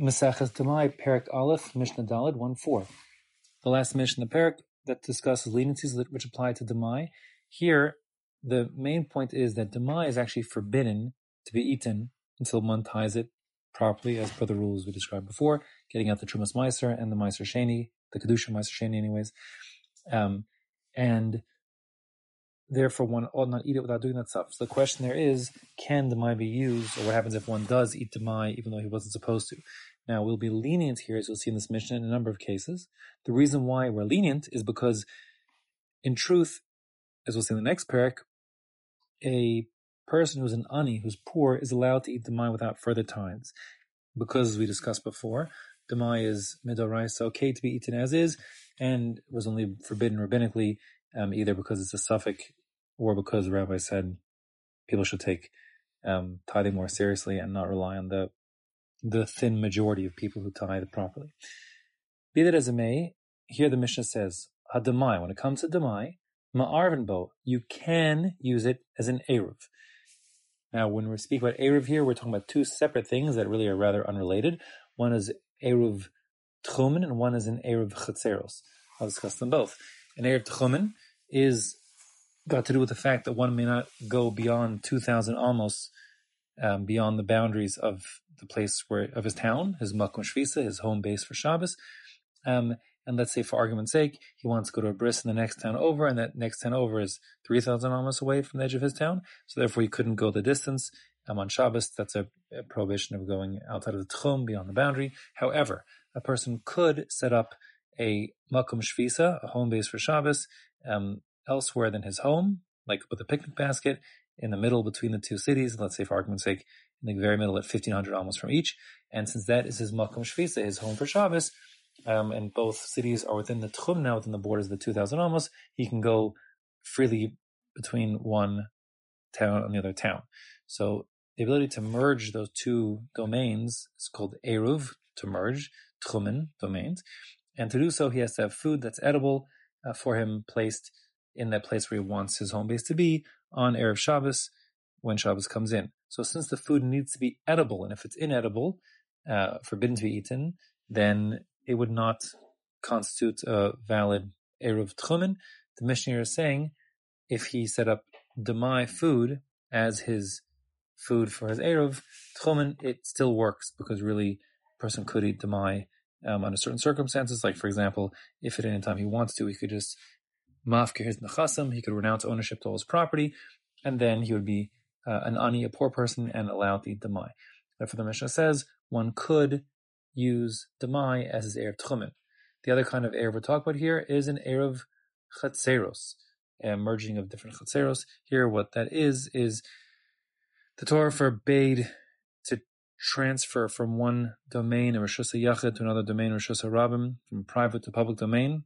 Maseches Demai, Perak Aleph, Mishnah Dalid, 1 4. The last Mishnah, the Perak, that discusses leniencies which apply to Demai. Here, the main point is that Demai is actually forbidden to be eaten until one ties it properly, as per the rules we described before, getting out the Trumas Meiser and the Meiser Sheni, the Kedusha Meiser Sheni, anyways. Um, and therefore one ought not eat it without doing that stuff. So the question there is, can demai be used, or what happens if one does eat demai even though he wasn't supposed to? Now we'll be lenient here, as you'll see in this Mishnah in a number of cases. The reason why we're lenient is because, in truth, as we'll see in the next parak, a person who's an ani, who's poor, is allowed to eat demai without further tithes, because as we discussed before, demai is midorais, okay to be eaten as is, and was only forbidden rabbinically um, either because it's a safek or because the rabbi said people should take um, tithing more seriously and not rely on the the thin majority of people who tithe properly. Be that as it may, here the Mishnah says, Hadamai, when it comes to Damai, Ma'arvinbo, you can use it as an Eruv. Now, when we speak about Eruv here, we're talking about two separate things that really are rather unrelated. One is Eruv Tchumen and one is an Eruv Chatzeros. I'll discuss them both. An Eruv Tchumen is got to do with the fact that one may not go beyond 2,000 amos um, beyond the boundaries of the place where of his town, his makom shvisa, his home base for Shabbos. Um, and let's say, for argument's sake, he wants to go to a bris in the next town over, and that next town over is 3,000 amos away from the edge of his town. So therefore, he couldn't go the distance. Um, on Shabbos, that's a, a, prohibition of going outside of the tchum, beyond the boundary. However, a person could set up a makom shvisa, a home base for Shabbos, um, elsewhere than his home, like with a picnic basket in the middle between the two cities, let's say for argument's sake, in the very middle at 1500 amos from each. And since that is his Makom Shvisa, his home for Shabbos, um, and both cities are within the Tchum now, within the borders of the 2000 amos, he can go freely between one town and the other town. So the ability to merge those two domains is called Eruv, to merge, Tchumen, domains. And to do so, he has to have food that's edible uh, for him placed in that place where he wants his home base to be on Erev Shabbos when Shabbos comes in. So since the food needs to be edible, and if it's inedible, uh, forbidden to be eaten, then it would not constitute a valid Eruv Tchumen. The Mishnah is saying if he set up Demai food as his food for his Eruv Tchumen, it still works because really a person could eat Demai um, under certain circumstances. Like, for example, if at any time he wants to, he could just his he could renounce ownership to all his property, and then he would be uh, an ani, a poor person, and allowed the demai. Therefore, the Mishnah says one could use demai as his eruv tchumen. The other kind of eruv we're talking about here is an eruv chatzeros, a merging of different chatzeros. Here, what that is is the Torah forbade to transfer from one domain of Reshus Yachid to another domain, Reshus Rabbim, from private to public domain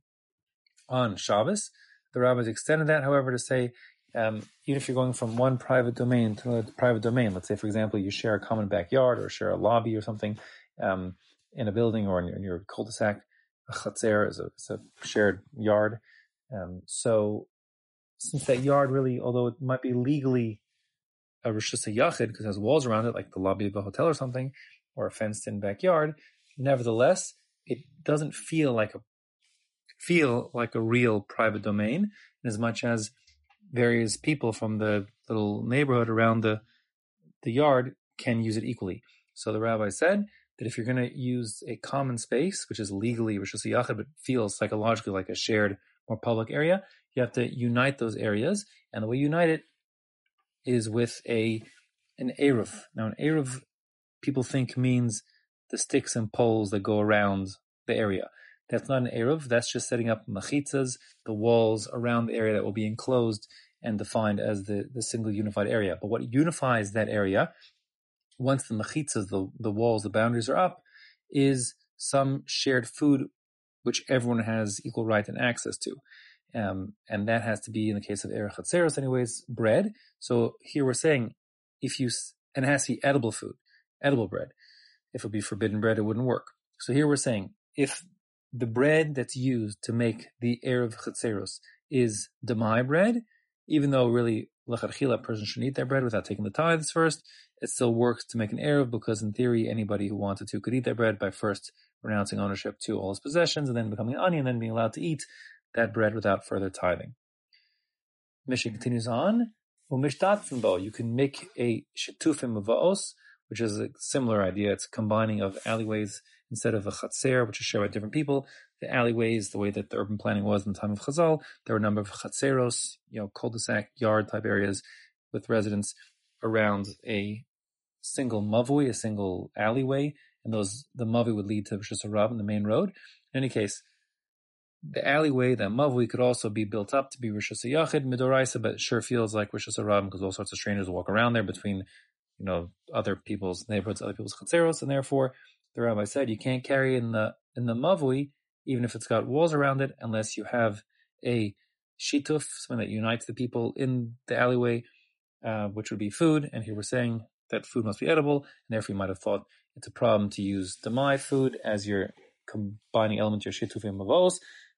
on Shabbos. The rabbis extended that, however, to say um, even if you're going from one private domain to another private domain, let's say, for example, you share a common backyard or share a lobby or something um, in a building or in your, in your cul-de-sac, a chatzer is a, a shared yard. Um, so since that yard really, although it might be legally a rishus yachid because it has walls around it, like the lobby of a hotel or something, or a fenced-in backyard, nevertheless, it doesn't feel like a feel like a real private domain, in as much as various people from the little neighborhood around the the yard can use it equally. So the rabbi said that if you're going to use a common space, which is legally Reshus Yachid, but feels psychologically like a shared, more public area, you have to unite those areas, and the way you unite it is with a an eruv. Now, an eruv, people think means the sticks and poles that go around the area. That's not an Eruv, that's just setting up machitzas, the walls around the area that will be enclosed and defined as the, the single unified area. But what unifies that area, once the machitzas, the, the walls, the boundaries are up, is some shared food which everyone has equal right and access to. Um, and that has to be, in the case of Eruv Chatzeros anyways, bread. So here we're saying, if you, and it has to be edible food, edible bread. If it would be forbidden bread, it wouldn't work. So here we're saying, if the bread that's used to make the Eruv Chatzeros is Demai bread, even though really lechatchila, a person shouldn't eat their bread without taking the tithes first, it still works to make an eruv because in theory anybody who wanted to could eat their bread by first renouncing ownership to all his possessions and then becoming an ani and then being allowed to eat that bread without further tithing. Mishnah continues on. You can make a shetufim of vaos, which is a similar idea. It's combining of alleyways instead of a chatzer, which is shared by different people. The alleyways, the way that the urban planning was in the time of Chazal, there were a number of chatzeros, you know, cul-de-sac yard type areas with residents around a single mavui, a single alleyway, and those the mavui would lead to Rosh and the main road. In any case, the alleyway, the mavui, could also be built up to be Reshus Yachid, Midoraisa, but it sure feels like Reshus Harabim because all sorts of strangers walk around there between, you know, other people's neighborhoods, other people's chatzeros, and therefore the rabbi said you can't carry in the in the mavui, even if it's got walls around it, unless you have a shituf, something that unites the people in the alleyway, uh, which would be food. And here we're saying that food must be edible, and therefore you might have thought it's a problem to use demai food as your combining element your shitufim mavos,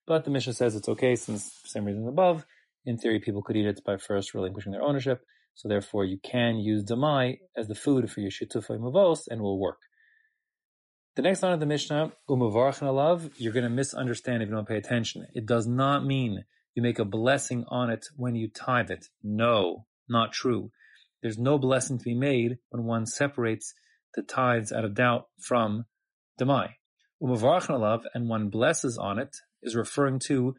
but the Mishnah says it's okay since same reason above. In theory, people could eat it by first relinquishing their ownership, so therefore you can use demai as the food for your shitufim mavos and will work. The next line of the Mishnah, umavarchin alav, you're going to misunderstand if you don't pay attention. It does not mean you make a blessing on it when you tithe it. No, not true. There's no blessing to be made when one separates the tithes out of doubt from demai. Umavarchin alav, and one blesses on it, is referring to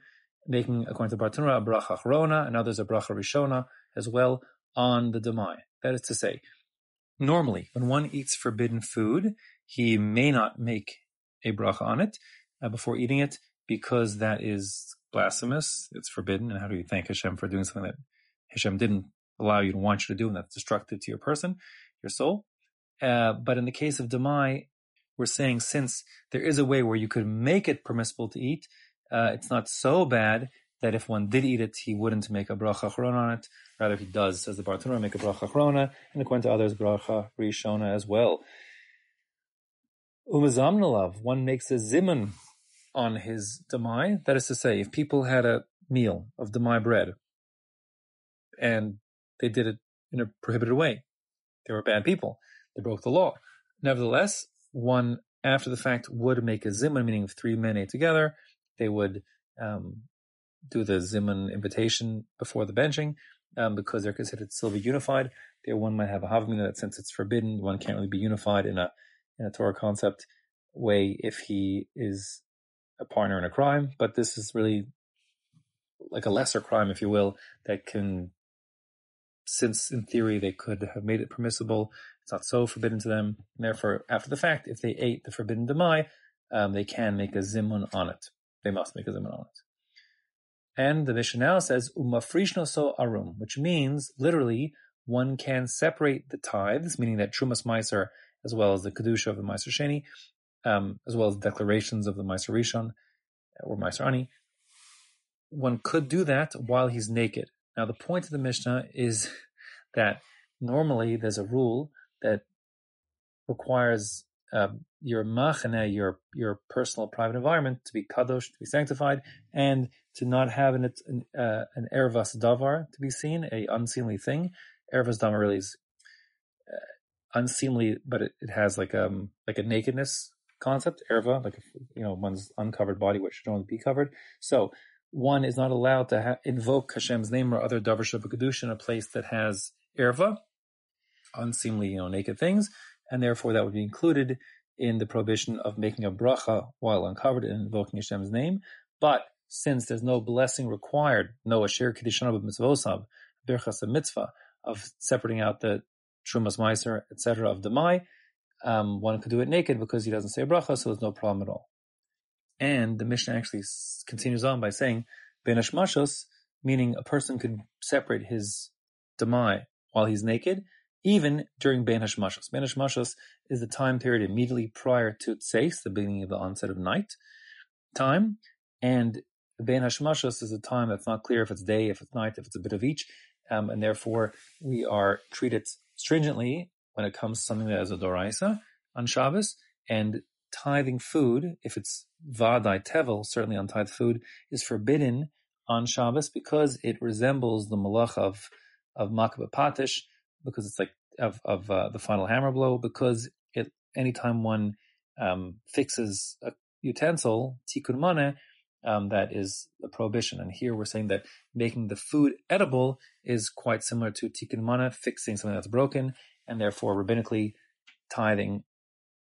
making, according to Bartanura, a bracha and others a bracha rishona as well on the demai. That is to say, normally when one eats forbidden food, he may not make a bracha on it uh, before eating it because that is blasphemous. It's forbidden. And how do you thank Hashem for doing something that Hashem didn't allow you to want you to do, and that's destructive to your person, your soul. Uh, but in the case of Demai, we're saying since there is a way where you could make it permissible to eat, uh, it's not so bad that if one did eat it, he wouldn't make a bracha achrona on it. Rather, he does, says the Bartanura, make a bracha achrona, and according to others, bracha rishona as well. Umazamnalav, one makes a zimun on his demai. That is to say, if people had a meal of demai bread, and they did it in a prohibited way, they were bad people. They broke the law. Nevertheless, one after the fact would make a zimun, meaning if three men ate together, they would um, do the zimun invitation before the benching um, because they're considered still be unified. There, one might have a havamina that since it's forbidden, one can't really be unified in a in a Torah concept way if he is a partner in a crime. But this is really like a lesser crime, if you will, that can, since in theory they could have made it permissible, it's not so forbidden to them. And therefore, after the fact, if they ate the forbidden demai, um, they can make a zimun on it. They must make a zimun on it. And the Mishnah says umafrishno so arum, which means literally one can separate the tithes, meaning that trumas meiser as well as the kedusha of the meiser sheni, um, as well as declarations of the meiser rishon or meiser ani. One could do that while he's naked. Now the point of the Mishnah is that normally there's a rule that requires uh, your machane, your your personal private environment, to be kadosh, to be sanctified, and to not have an an, uh, an ervas davar to be seen, a unseemly thing. Ervas davar really is uh, unseemly, but it, it has like um like a nakedness concept. Erva, like you know one's uncovered body, which should only be covered. So one is not allowed to ha- invoke Hashem's name or other davar shabbat in a place that has erva, unseemly, you know, naked things and therefore that would be included in the prohibition of making a bracha while uncovered and invoking Hashem's name. But since there's no blessing required, no asher kiddushan mitzvosav, birchas mitzvah of separating out the trumas meiser, etc. of demai, um, one could do it naked because he doesn't say bracha, so there's no problem at all. And the Mishnah actually continues on by saying ben meaning a person could separate his demai while he's naked, even during Ben Hashmashos. Ben Hashmashos is the time period immediately prior to Tseis, the beginning of the onset of night time, and Ben Hashmashos is a time that's not clear if it's day, if it's night, if it's a bit of each, um, and therefore we are treated stringently when it comes to something that is a doraisa on Shabbos, and tithing food, if it's vadai tevel, certainly untithed food, is forbidden on Shabbos because it resembles the malach of of Makeh B'Patish, because it's like of of uh, the final hammer blow, because it anytime one um, fixes a utensil, tikkun maneh, um, that is a prohibition. And here we're saying that making the food edible is quite similar to tikkun maneh, fixing something that's broken, and therefore rabbinically tithing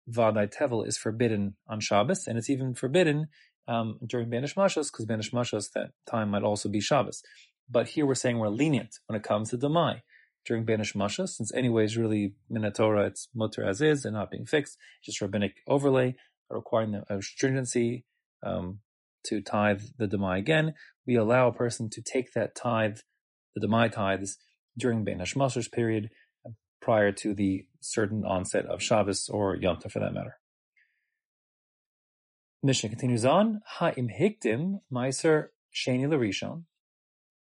vaday tevel is forbidden on Shabbos, and it's even forbidden um, during Ben Hashmashos, because Ben Hashmashos that time might also be Shabbos. But here we're saying we're lenient when it comes to Damai during Ben Hashmashos, since anyways really Minatora it's mutter as is and not being fixed, just rabbinic overlay requiring a stringency um, to tithe the Demai again, we allow a person to take that tithe, the Demai tithes, during Ben Hashmashos period, uh, prior to the certain onset of Shabbos or Yom Tov for that matter. Mishnah continues on, Ha'im hikdim meiser sheni l'rishon.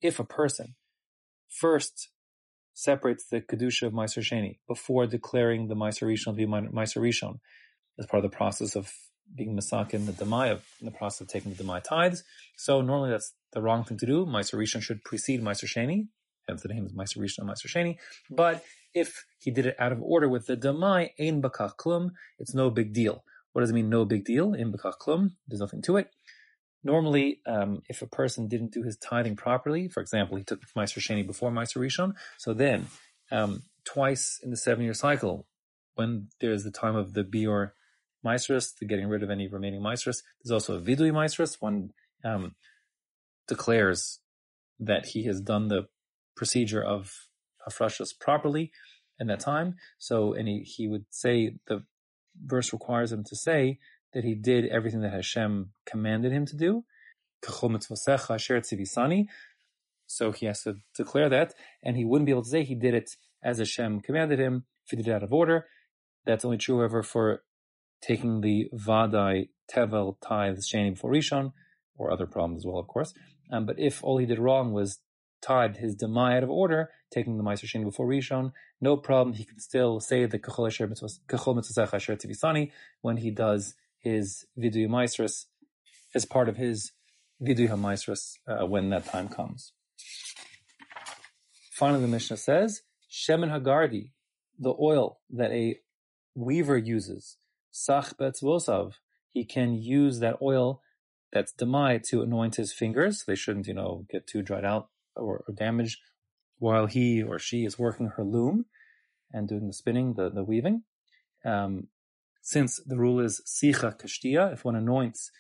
If a person first separates the kedusha of meiser sheni before declaring the meiser rishon to be meiser rishon as part of the process of being masakin the demai of in the process of taking the demai tithes. So normally that's the wrong thing to do. Meiser rishon should precede meiser sheni. Hence the name is meiser rishon and sheni. But if he did it out of order with the demai ein bakach klum, it's no big deal. What does it mean? No big deal. In bakach klum, there's nothing to it. Normally, um, if a person didn't do his tithing properly, for example, he took meiser sheni before meiser rishon, so then um, twice in the seven-year cycle, when there's the time of the bior Meisrus, the getting rid of any remaining Meisrus. There's also a Vidui Meisrus. One um, declares that he has done the procedure of Hafrashas properly in that time. So, and he, he would say, the verse requires him to say that he did everything that Hashem commanded him to do. So he has to declare that, and he wouldn't be able to say he did it as Hashem commanded him if he did it out of order. That's only true, however, for taking the Vadai Tevel tithes Shani before Rishon, or other problems as well, of course. Um, but if all he did wrong was tied his Demai out of order, taking the Meiser Shani before Rishon, no problem. He can still say the Kachol Mitzvah Asher Tzivisani when he does his vidui Meisrus as part of his vidui HaMeisrus uh, when that time comes. Finally, the Mishnah says, Shemen Hagardi, the oil that a weaver uses sach betzvosav, he can use that oil that's demai to anoint his fingers. They shouldn't, you know, get too dried out or, or damaged while he or she is working her loom and doing the spinning, the, the weaving. Um, since the rule is sicha kashtia, if one anoints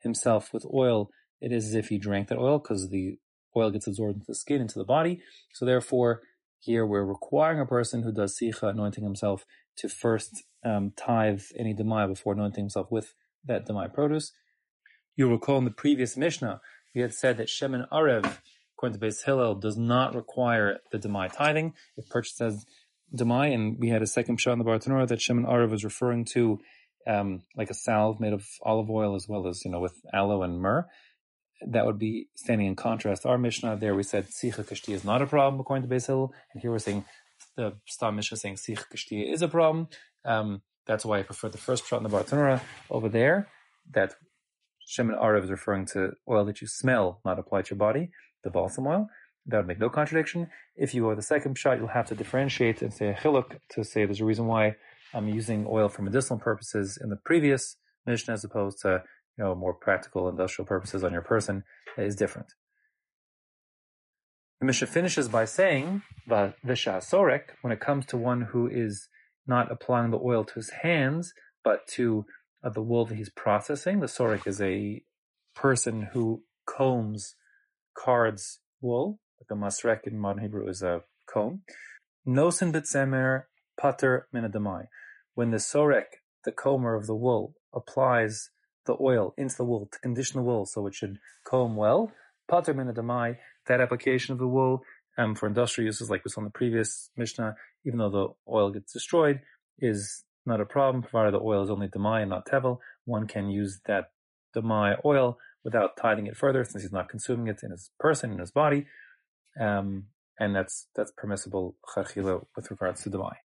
himself with oil, it is as if he drank that oil because the oil gets absorbed into the skin, into the body. So therefore, here we're requiring a person who does sicha, anointing himself, to first um, tithe any demai before anointing himself with that demai produce. You'll recall in the previous Mishnah, we had said that Shemin Arev, according to Beis Hillel, does not require the demai tithing. Purchased as demai, and we had a second shot in the Bartanura that Shemin Arev was referring to um, like a salve made of olive oil as well as, you know, with aloe and myrrh. That would be standing in contrast. Our Mishnah there, we said Sicha Kashti is not a problem according to Hillel, and here we're saying the Stam Mishnah saying Sicha Kashti is a problem. Um, that's why I prefer the first shot in the Bartanura over there. That Shemin Arev is referring to oil that you smell, not apply to your body, the balsam oil. That would make no contradiction. If you go the second shot, you'll have to differentiate and say a chiluk to say there's a reason why I'm using oil for medicinal purposes in the previous Mishnah as opposed to you know more practical industrial purposes on your person is different. The Mishnah finishes by saying, "Visha sorek," when it comes to one who is not applying the oil to his hands, but to uh, the wool that he's processing. The sorik is a person who combs, cards wool, a masrek in modern Hebrew is a comb. Nosin bitzemer pater minadamai. When the sorek, the comber of the wool, applies the oil into the wool to condition the wool so it should comb well, pater minadamai, that application of the wool um, for industrial uses, like we saw in the previous Mishnah, even though the oil gets destroyed, is not a problem, provided the oil is only demai and not tevel. One can use that demai oil without tithing it further, since he's not consuming it in his person, in his body, um, and that's that's permissible with regards to demai.